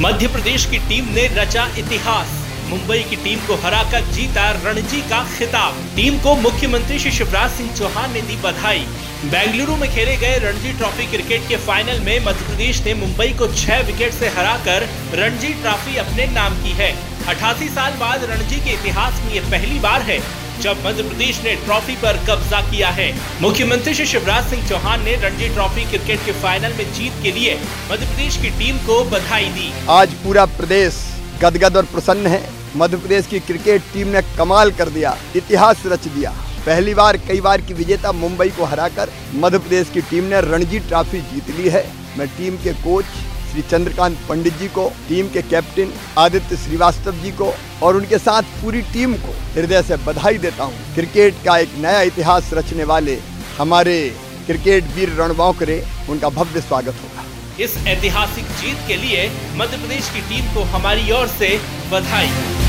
मध्य प्रदेश की टीम ने रचा इतिहास। मुंबई की टीम को हराकर जीता रणजी का खिताब। टीम को मुख्यमंत्री श्री शिवराज सिंह चौहान ने दी बधाई। बेंगलुरु में खेले गए रणजी ट्रॉफी क्रिकेट के फाइनल में मध्य प्रदेश ने मुंबई को छह विकेट से हराकर रणजी ट्रॉफी अपने नाम की है। अठासी साल बाद रणजी के इतिहास में ये पहली बार है। जब मध्य प्रदेश ने ट्रॉफी पर कब्जा किया है। मुख्यमंत्री श्री शिवराज सिंह चौहान ने रणजी ट्रॉफी क्रिकेट के फाइनल में जीत के लिए मध्य प्रदेश की टीम को बधाई दी। आज पूरा प्रदेश गदगद और प्रसन्न है। मध्य प्रदेश की क्रिकेट टीम ने कमाल कर दिया, इतिहास रच दिया। पहली बार, कई बार की विजेता मुंबई को हराकर मध्य प्रदेश की टीम ने रणजी ट्रॉफी जीत ली है। मैं टीम के कोच श्री चंद्रकांत पंडित जी को, टीम के कैप्टन आदित्य श्रीवास्तव जी को और उनके साथ पूरी टीम को हृदय से बधाई देता हूँ। क्रिकेट का एक नया इतिहास रचने वाले हमारे क्रिकेट वीर रणबांकरे उनका भव्य स्वागत होगा। इस ऐतिहासिक जीत के लिए मध्य प्रदेश की टीम को हमारी ओर से बधाई।